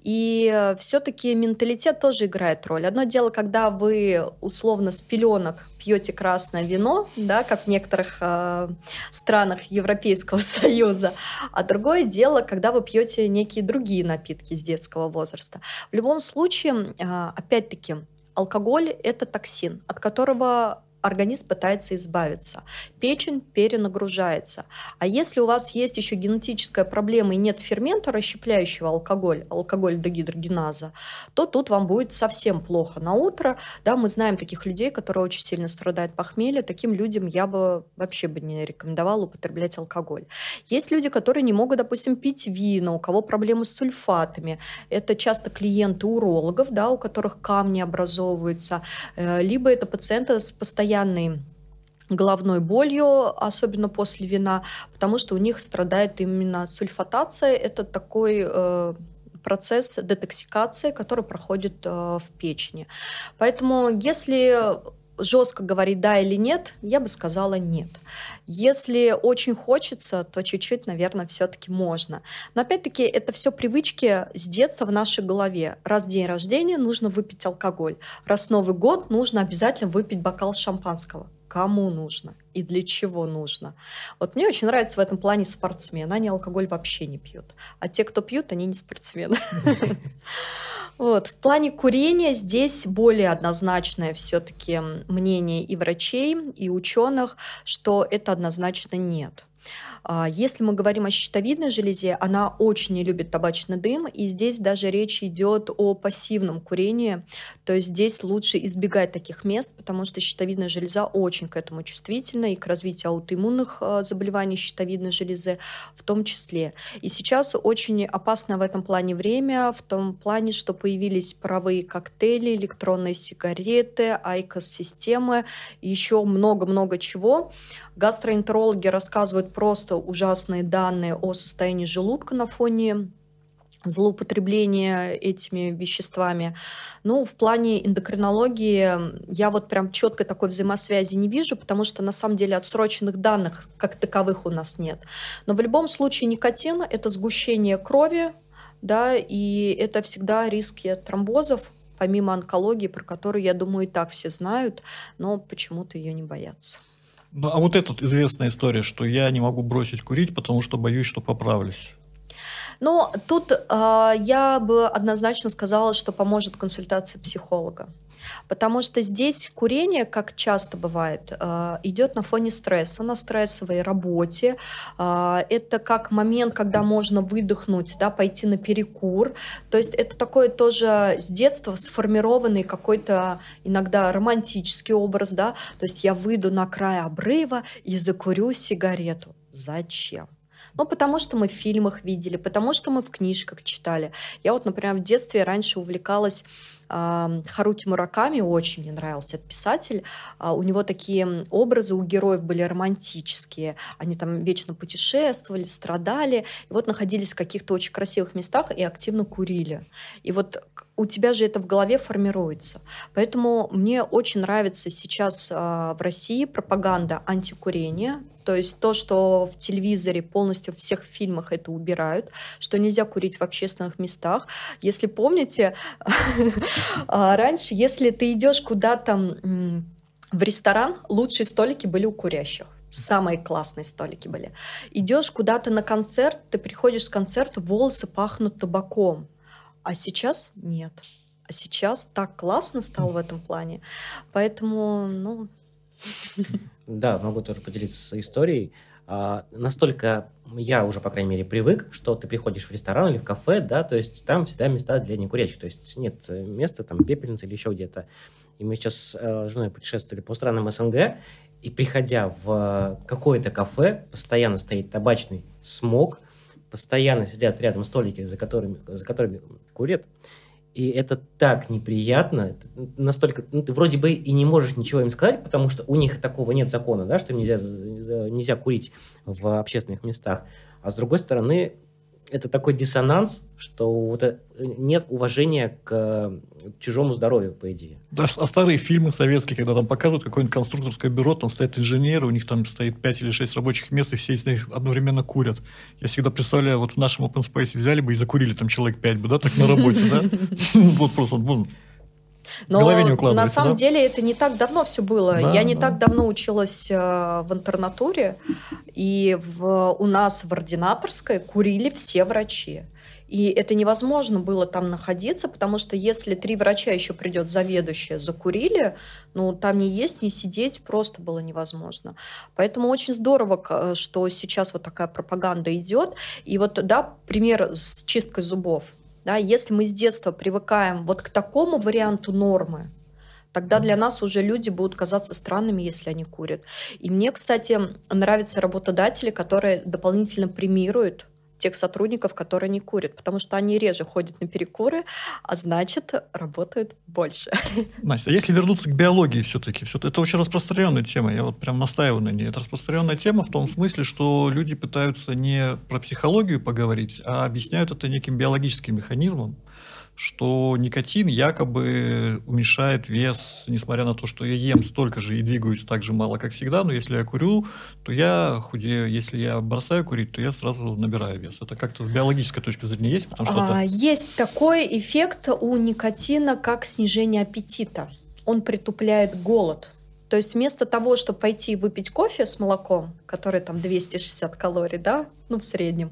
И э, все-таки менталитет тоже играет роль. Одно дело, когда вы условно с пеленок пьете красное вино, да, как в некоторых э, странах Европейского Союза, а другое дело, когда вы пьете некие другие напитки с детского возраста. В любом случае, э, опять-таки, алкоголь это токсин, от которого организм пытается избавиться. Печень перенагружается. А если у вас есть еще генетическая проблема и нет фермента, расщепляющего алкоголь, алкоголь дегидрогеназа, то тут вам будет совсем плохо на утро. Да, мы знаем таких людей, которые очень сильно страдают похмельем. Таким людям я бы вообще бы не рекомендовала употреблять алкоголь. Есть люди, которые не могут, допустим, пить вино, у кого проблемы с сульфатами. Это часто клиенты урологов, да, у которых камни образовываются. Э, либо это пациенты с постоянной головной болью, особенно после вина, потому что у них страдает именно сульфатация. Это такой э, процесс детоксикации, который проходит э, в печени. Поэтому если жестко говорить да или нет, я бы сказала нет. Если очень хочется, то чуть-чуть, наверное, все-таки можно. Но опять-таки это все привычки с детства в нашей голове. Раз день рождения нужно выпить алкоголь. Раз Новый год нужно обязательно выпить бокал шампанского кому нужно и для чего нужно. Вот мне очень нравится в этом плане спортсмен. Они алкоголь вообще не пьют. А те, кто пьют, они не спортсмены. Вот. В плане курения здесь более однозначное все-таки мнение и врачей, и ученых, что это однозначно нет. А, если мы говорим о щитовидной железе, она очень не любит табачный дым, и здесь даже речь идет о пассивном курении, то есть здесь лучше избегать таких мест, потому что щитовидная железа очень к этому чувствительна и к развитию аутоиммунных а, заболеваний щитовидной железы в том числе. И сейчас очень опасное в этом плане время, в том плане, что появились паровые коктейли, электронные сигареты, айкос-системы, еще много-много чего. Гастроэнтерологи рассказывают просто ужасные данные о состоянии желудка на фоне злоупотребления этими веществами. Ну, в плане эндокринологии я вот прям четкой такой взаимосвязи не вижу, потому что на самом деле отсроченных данных как таковых у нас нет. Но в любом случае никотин – это сгущение крови, да, и это всегда риски тромбозов, помимо онкологии, про которую, я думаю, и так все знают, но почему-то ее не боятся. Ну, а вот эта известная история, что я не могу бросить курить, потому что боюсь, что поправлюсь. Ну, тут э, я бы однозначно сказала, что поможет консультация психолога. Потому что здесь курение, как часто бывает, э, идет на фоне стресса, на стрессовой работе. Э, это как момент, когда можно выдохнуть, да, пойти на перекур. То есть это такой тоже с детства сформированный какой-то иногда романтический образ, да. То есть я выйду на край обрыва и закурю сигарету. Зачем? Ну, потому что мы в фильмах видели, потому что мы в книжках читали. Я вот, например, в детстве раньше увлекалась Харуки Мураками, очень мне нравился этот писатель. А, у него такие образы у героев были романтические. Они там вечно путешествовали, страдали. И вот находились в каких-то очень красивых местах и активно курили. И вот у тебя же это в голове формируется. Поэтому мне очень нравится сейчас в России пропаганда антикурения, то есть то, что в телевизоре полностью в всех фильмах это убирают, что нельзя курить в общественных местах. Если помните, а, раньше, если ты идешь куда-то в ресторан, лучшие столики были у курящих. Самые классные столики были. Идешь куда-то на концерт, ты приходишь с концерта, волосы пахнут табаком. А сейчас нет. А сейчас так классно стало в этом плане. Поэтому, ну... Да, могу тоже поделиться историей. А, настолько я уже, по крайней мере, привык, что ты приходишь в ресторан или в кафе, да, то есть там всегда места для некурящих, то есть нет э, места, там, пепельницы или еще где-то. И мы сейчас э, с женой путешествовали по странам СНГ, и приходя в какое-то кафе, постоянно стоит табачный смог, постоянно сидят рядом столики, за которыми, за которыми курят, и это так неприятно, настолько, ну, ты вроде бы и не можешь ничего им сказать, потому что у них такого нет закона, да, что нельзя, нельзя курить в общественных местах. А с другой стороны, это такой диссонанс, что вот э, нет уважения к чужому здоровью, по идее. Да, а старые фильмы советские, когда там показывают какое-нибудь конструкторское бюро, там стоят инженеры, у них там стоит 5 или 6 рабочих мест, и все из них одновременно курят. Я всегда представляю, вот в нашем open space взяли бы и закурили там человек 5 бы, да, так на работе, да? Вот просто но на самом да? деле это не так давно все было. Да, Я не да. так давно училась э, в интернатуре, и в, у нас в ординаторской курили все врачи. И это невозможно было там находиться, потому что если три врача еще придет заведующие, закурили, ну там не есть, не сидеть просто было невозможно. Поэтому очень здорово, э, что сейчас вот такая пропаганда идет. И вот, да, пример с чисткой зубов. Да, если мы с детства привыкаем вот к такому варианту нормы, тогда для нас уже люди будут казаться странными, если они курят. И мне, кстати, нравятся работодатели, которые дополнительно премируют тех сотрудников, которые не курят, потому что они реже ходят на перекуры, а значит, работают больше. Настя, а если вернуться к биологии все-таки, все это очень распространенная тема, я вот прям настаиваю на ней. Это распространенная тема в том смысле, что люди пытаются не про психологию поговорить, а объясняют это неким биологическим механизмом что никотин якобы уменьшает вес, несмотря на то, что я ем столько же и двигаюсь так же мало, как всегда, но если я курю, то я худею, если я бросаю курить, то я сразу набираю вес. Это как-то с биологической точки зрения есть? Потому что а, это... Есть такой эффект у никотина, как снижение аппетита. Он притупляет голод. То есть вместо того, чтобы пойти выпить кофе с молоком, который там 260 калорий, да, ну в среднем,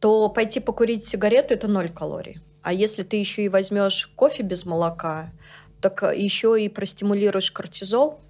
то пойти покурить сигарету – это 0 калорий. А если ты еще и возьмешь кофе без молока, так еще и простимулируешь кортизол,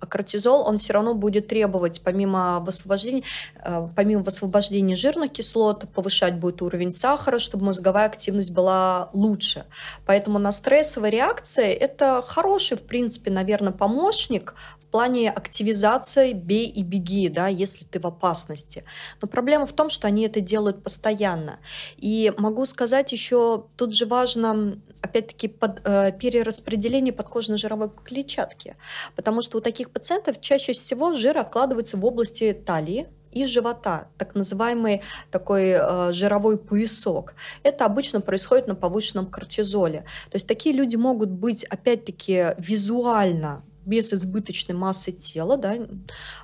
а кортизол, он все равно будет требовать, помимо высвобождения, э, помимо высвобождения жирных кислот, повышать будет уровень сахара, чтобы мозговая активность была лучше. Поэтому на стрессовой реакции это хороший, в принципе, наверное, помощник плане активизации «бей и беги», да, если ты в опасности. Но проблема в том, что они это делают постоянно. И могу сказать еще, тут же важно опять-таки под, э, перераспределение подкожно-жировой клетчатки, потому что у таких пациентов чаще всего жир откладывается в области талии, и живота, так называемый такой э, жировой поясок. Это обычно происходит на повышенном кортизоле. То есть такие люди могут быть, опять-таки, визуально без избыточной массы тела, да,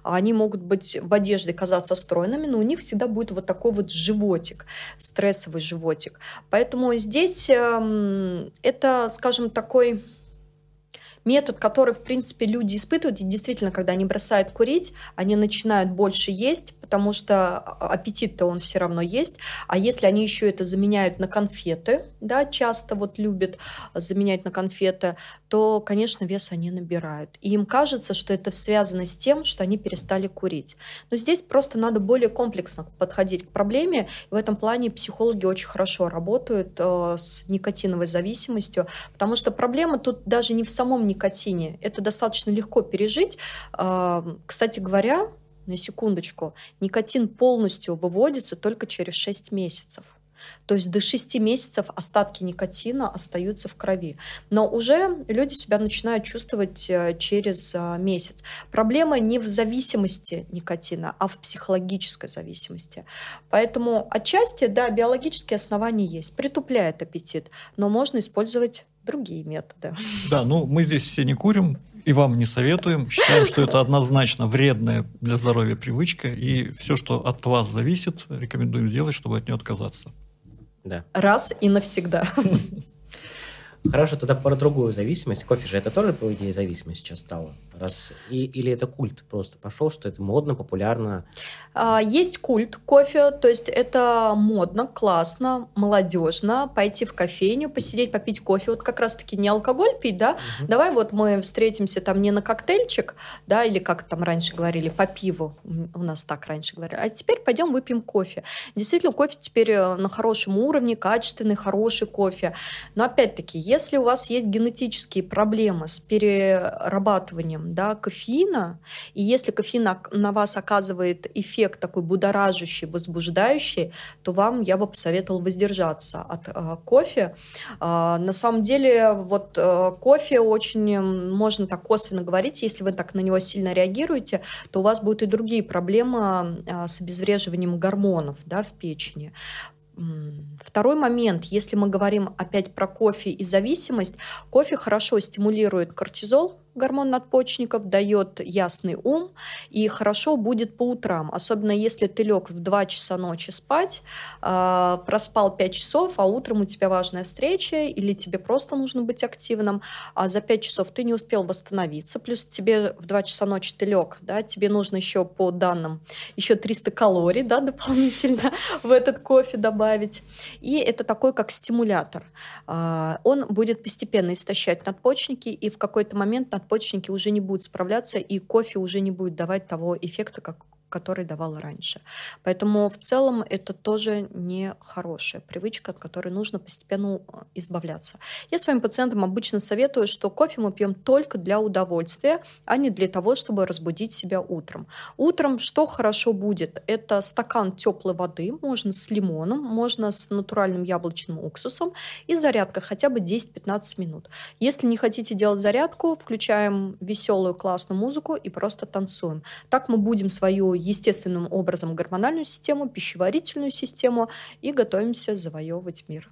они могут быть в одежде казаться стройными, но у них всегда будет вот такой вот животик, стрессовый животик. Поэтому здесь э, это, скажем, такой метод, который, в принципе, люди испытывают, и действительно, когда они бросают курить, они начинают больше есть, потому что аппетит-то он все равно есть. А если они еще это заменяют на конфеты, да, часто вот любят заменять на конфеты, то, конечно, вес они набирают. И им кажется, что это связано с тем, что они перестали курить. Но здесь просто надо более комплексно подходить к проблеме. в этом плане психологи очень хорошо работают э, с никотиновой зависимостью, потому что проблема тут даже не в самом никотине. Это достаточно легко пережить. Э, кстати говоря, на секундочку, никотин полностью выводится только через 6 месяцев. То есть до 6 месяцев остатки никотина остаются в крови. Но уже люди себя начинают чувствовать э, через э, месяц. Проблема не в зависимости никотина, а в психологической зависимости. Поэтому отчасти, да, биологические основания есть. Притупляет аппетит, но можно использовать другие методы. Да, ну мы здесь все не курим, и вам не советуем. Считаем, что это однозначно вредная для здоровья привычка, и все, что от вас зависит, рекомендуем сделать, чтобы от нее отказаться. Да. Раз и навсегда. Хорошо, тогда про другую зависимость. Кофе же это тоже, по идее, зависимость сейчас стала. Раз... И, или это культ просто пошел, что это модно, популярно? А, есть культ кофе, то есть это модно, классно, молодежно. Пойти в кофейню, посидеть, попить кофе. Вот как раз-таки не алкоголь пить, да? Угу. Давай вот мы встретимся там не на коктейльчик, да, или как там раньше говорили, по пиву. У нас так раньше говорили. А теперь пойдем выпьем кофе. Действительно, кофе теперь э, на хорошем уровне, качественный, хороший кофе. Но опять-таки, если у вас есть генетические проблемы с перерабатыванием да, кофеина, и если кофеин на, вас оказывает эффект такой будоражащий, возбуждающий, то вам я бы посоветовала воздержаться от э, кофе. Э, на самом деле, вот э, кофе очень можно так косвенно говорить, если вы так на него сильно реагируете, то у вас будут и другие проблемы э, с обезвреживанием гормонов да, в печени. Второй момент, если мы говорим опять про кофе и зависимость, кофе хорошо стимулирует кортизол, гормон надпочечников, дает ясный ум и хорошо будет по утрам. Особенно если ты лег в 2 часа ночи спать, э, проспал 5 часов, а утром у тебя важная встреча или тебе просто нужно быть активным, а за 5 часов ты не успел восстановиться, плюс тебе в 2 часа ночи ты лег, да, тебе нужно еще по данным еще 300 калорий да, дополнительно в этот кофе добавить. И это такой как стимулятор. Э, он будет постепенно истощать надпочечники, и в какой-то момент надпочечники надпочечники уже не будут справляться, и кофе уже не будет давать того эффекта, как который давал раньше. Поэтому в целом это тоже не хорошая привычка, от которой нужно постепенно э, избавляться. Я своим пациентам обычно советую, что кофе мы пьем только для удовольствия, а не для того, чтобы разбудить себя утром. Утром что хорошо будет? Это стакан теплой воды, можно с лимоном, можно с натуральным яблочным уксусом и зарядка хотя бы 10-15 минут. Если не хотите делать зарядку, включаем веселую классную музыку и просто танцуем. Так мы будем свою естественным образом гормональную систему, пищеварительную систему и готовимся завоевывать мир.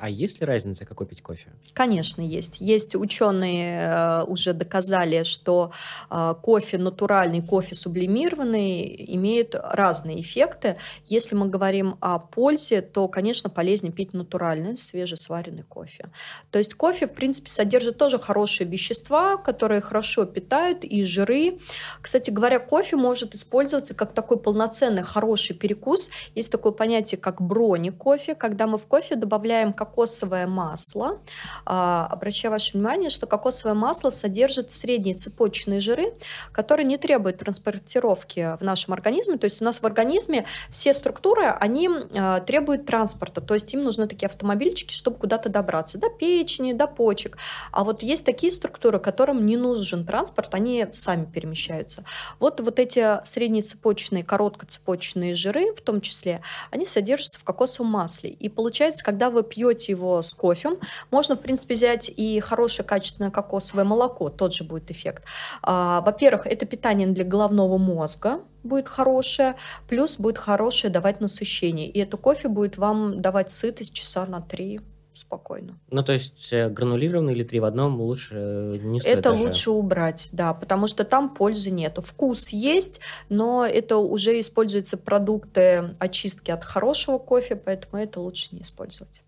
А есть ли разница, какой пить кофе? Конечно, есть. Есть ученые э, уже доказали, что э, кофе натуральный, кофе сублимированный имеет разные эффекты. Если мы говорим о пользе, то, конечно, полезнее пить натуральный, свежесваренный кофе. То есть кофе, в принципе, содержит тоже хорошие вещества, которые хорошо питают и жиры. Кстати говоря, кофе может использоваться как такой полноценный хороший перекус. Есть такое понятие, как брони кофе, когда мы в кофе добавляем как кокосовое масло. А, обращаю ваше внимание, что кокосовое масло содержит средние цепочные жиры, которые не требуют транспортировки в нашем организме. То есть у нас в организме все структуры, они а, требуют транспорта. То есть им нужны такие автомобильчики, чтобы куда-то добраться. До печени, до почек. А вот есть такие структуры, которым не нужен транспорт, они сами перемещаются. Вот, вот эти среднецепочные, короткоцепочные жиры, в том числе, они содержатся в кокосовом масле. И получается, когда вы пьете пьете его с кофе, можно, в принципе, взять и хорошее качественное кокосовое молоко, тот же будет эффект. А, во-первых, это питание для головного мозга, будет хорошее, плюс будет хорошее давать насыщение. И это кофе будет вам давать сытость часа на три спокойно. Ну, то есть э, гранулированный или три в одном лучше э, не стоит Это даже. лучше убрать, да, потому что там пользы нету. Вкус есть, но это уже используются продукты очистки от хорошего кофе, поэтому это лучше не использовать.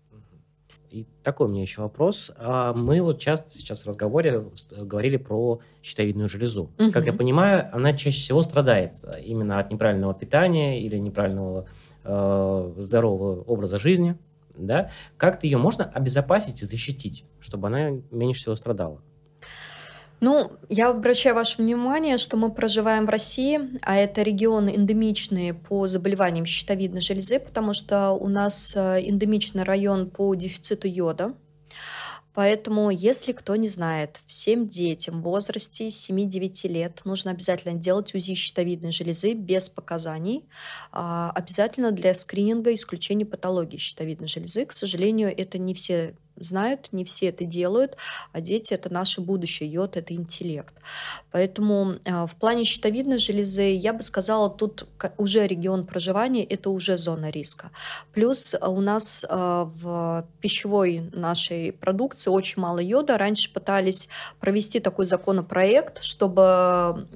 И такой у меня еще вопрос. А, мы вот часто сейчас в разговоре говорили про щитовидную железу. Угу. Как я понимаю, она чаще всего страдает именно от неправильного питания или неправильного э, здорового образа жизни. Да? Как-то ее можно обезопасить и защитить, чтобы она меньше всего страдала? Ну, я обращаю ваше внимание, что мы проживаем в России, а это регионы эндемичные по заболеваниям щитовидной железы, потому что у нас э, эндемичный район по дефициту йода. Поэтому, если кто не знает, всем детям в возрасте 7-9 лет нужно обязательно делать УЗИ щитовидной железы без показаний. А, обязательно для скрининга исключения патологии щитовидной железы. К сожалению, это не все знают, не все это делают, а дети — это наше будущее, йод — это интеллект. Поэтому э, в плане щитовидной железы, я бы сказала, тут уже регион проживания — это уже зона риска. Плюс у нас э, в пищевой нашей продукции очень мало йода. Раньше пытались провести такой законопроект, чтобы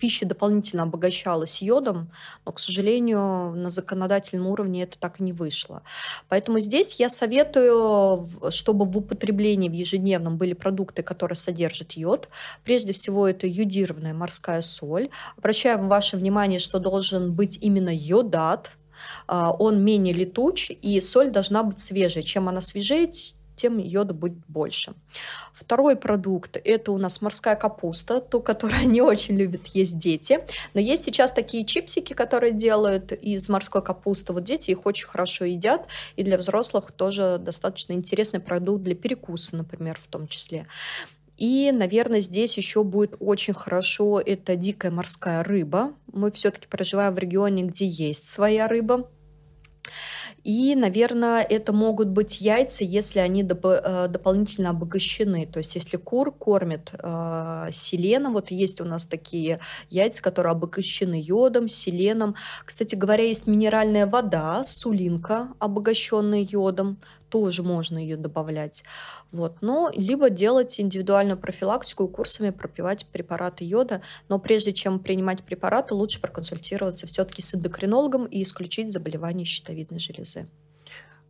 пища дополнительно обогащалась йодом, но, к сожалению, на законодательном уровне это так и не вышло. Поэтому здесь я советую, чтобы в употреблении в ежедневном были продукты, которые содержат йод. Прежде всего, это йодированная морская соль. Обращаю ваше внимание, что должен быть именно йодат, а, он менее летуч, и соль должна быть свежей. Чем она свежее, тем йода будет больше. Второй продукт – это у нас морская капуста, ту, которую не очень любят есть дети. Но есть сейчас такие чипсики, которые делают из морской капусты. Вот дети их очень хорошо едят, и для взрослых тоже достаточно интересный продукт для перекуса, например, в том числе. И, наверное, здесь еще будет очень хорошо это дикая морская рыба. Мы все-таки проживаем в регионе, где есть своя рыба. И, наверное, это могут быть яйца, если они доп- э, дополнительно обогащены. То есть, если кур кормят э, селеном, вот есть у нас такие яйца, которые обогащены йодом, селеном. Кстати говоря, есть минеральная вода, сулинка, обогащенная йодом тоже можно ее добавлять. Вот. Но либо делать индивидуальную профилактику курсами пропивать препараты йода. Но прежде чем принимать препараты, лучше проконсультироваться все-таки с эндокринологом и исключить заболевание щитовидной железы.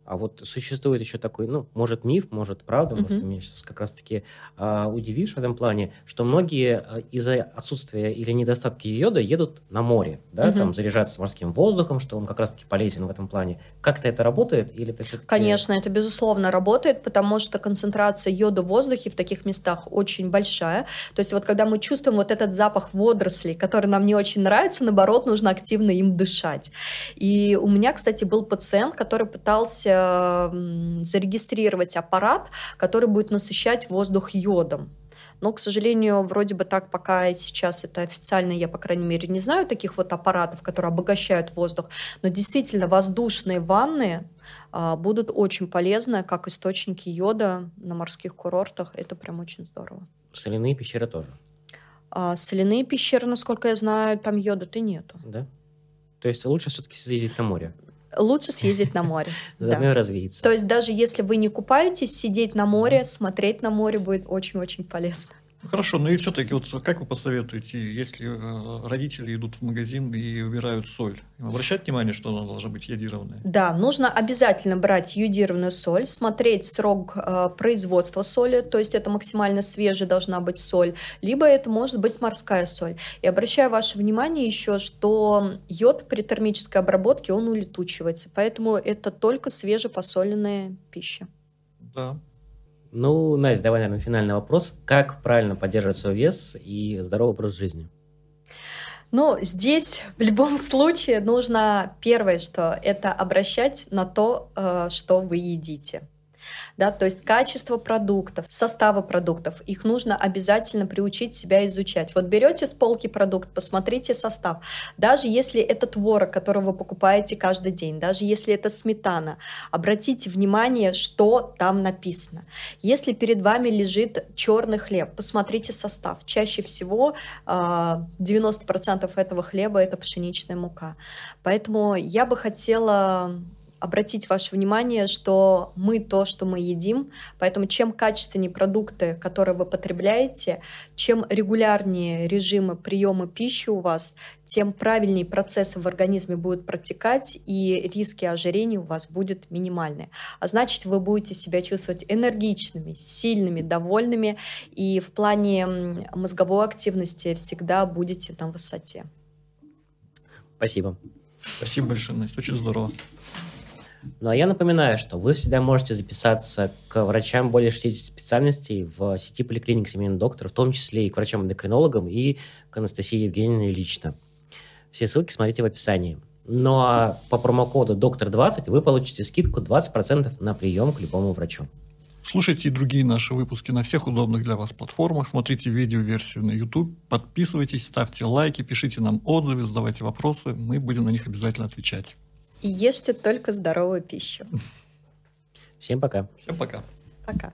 А вот существует еще такой, ну, может, миф, может, правда, mm-hmm. может, ты меня сейчас как раз-таки а, удивишь в этом плане, что многие а, из-за отсутствия или недостатка йода едут на море, да, mm-hmm. там заряжаться морским воздухом, что он как раз-таки полезен в этом плане. Как-то это работает или это все-таки... Конечно, это безусловно работает, потому что концентрация йода в воздухе в таких местах очень большая. То есть вот когда мы чувствуем вот этот запах водорослей, который нам не очень нравится, наоборот, нужно активно им дышать. И у меня, кстати, был пациент, который пытался зарегистрировать аппарат, который будет насыщать воздух йодом. Но, к сожалению, вроде бы так пока сейчас это официально, я, по крайней мере, не знаю таких вот аппаратов, которые обогащают воздух. Но действительно, воздушные ванны а, будут очень полезны, как источники йода на морских курортах. Это прям очень здорово. Соляные пещеры тоже? А, соляные пещеры, насколько я знаю, там йода-то нету. Да? То есть лучше все-таки съездить на море? Лучше съездить на море. Заодно да. развеяться. То есть даже если вы не купаетесь, сидеть на море, смотреть на море будет очень-очень полезно. Хорошо, ну и все-таки, вот как вы посоветуете, если э, родители идут в магазин и выбирают соль, обращать внимание, что она должна быть йодированная? Да, нужно обязательно брать йодированную соль, смотреть срок э, производства соли, то есть это максимально свежая должна быть соль, либо это может быть морская соль. И обращаю ваше внимание еще, что йод при термической обработке, он улетучивается, поэтому это только свежепосоленная пища. Да, ну, Настя, давай, наверное, финальный вопрос. Как правильно поддерживать свой вес и здоровый образ жизни? Ну, здесь в любом случае нужно первое, что это обращать на то, э, что вы едите да, то есть качество продуктов, составы продуктов, их нужно обязательно приучить себя изучать. Вот берете с полки продукт, посмотрите состав, даже если это творог, который вы покупаете каждый день, даже если это сметана, обратите внимание, что там написано. Если перед вами лежит черный хлеб, посмотрите состав. Чаще всего 90% а, этого хлеба это пшеничная мука. Поэтому я бы хотела обратить ваше внимание, что мы то, что мы едим, поэтому чем качественнее продукты, которые вы потребляете, чем регулярнее режимы приема пищи у вас, тем правильнее процессы в организме будут протекать, и риски ожирения у вас будут минимальны. А значит, вы будете себя чувствовать энергичными, сильными, довольными, и в плане мозговой активности всегда будете на высоте. Спасибо. Спасибо большое, Настя, очень здорово. Ну а я напоминаю, что вы всегда можете записаться к врачам более 60 специальностей в сети поликлиник семейный доктор, в том числе и к врачам-эндокринологам и к Анастасии Евгеньевне лично. Все ссылки смотрите в описании. Ну а по промокоду доктор20 вы получите скидку 20% на прием к любому врачу. Слушайте и другие наши выпуски на всех удобных для вас платформах, смотрите видео-версию на YouTube, подписывайтесь, ставьте лайки, пишите нам отзывы, задавайте вопросы, мы будем на них обязательно отвечать. И ешьте только здоровую пищу. Всем пока. Всем пока. Пока.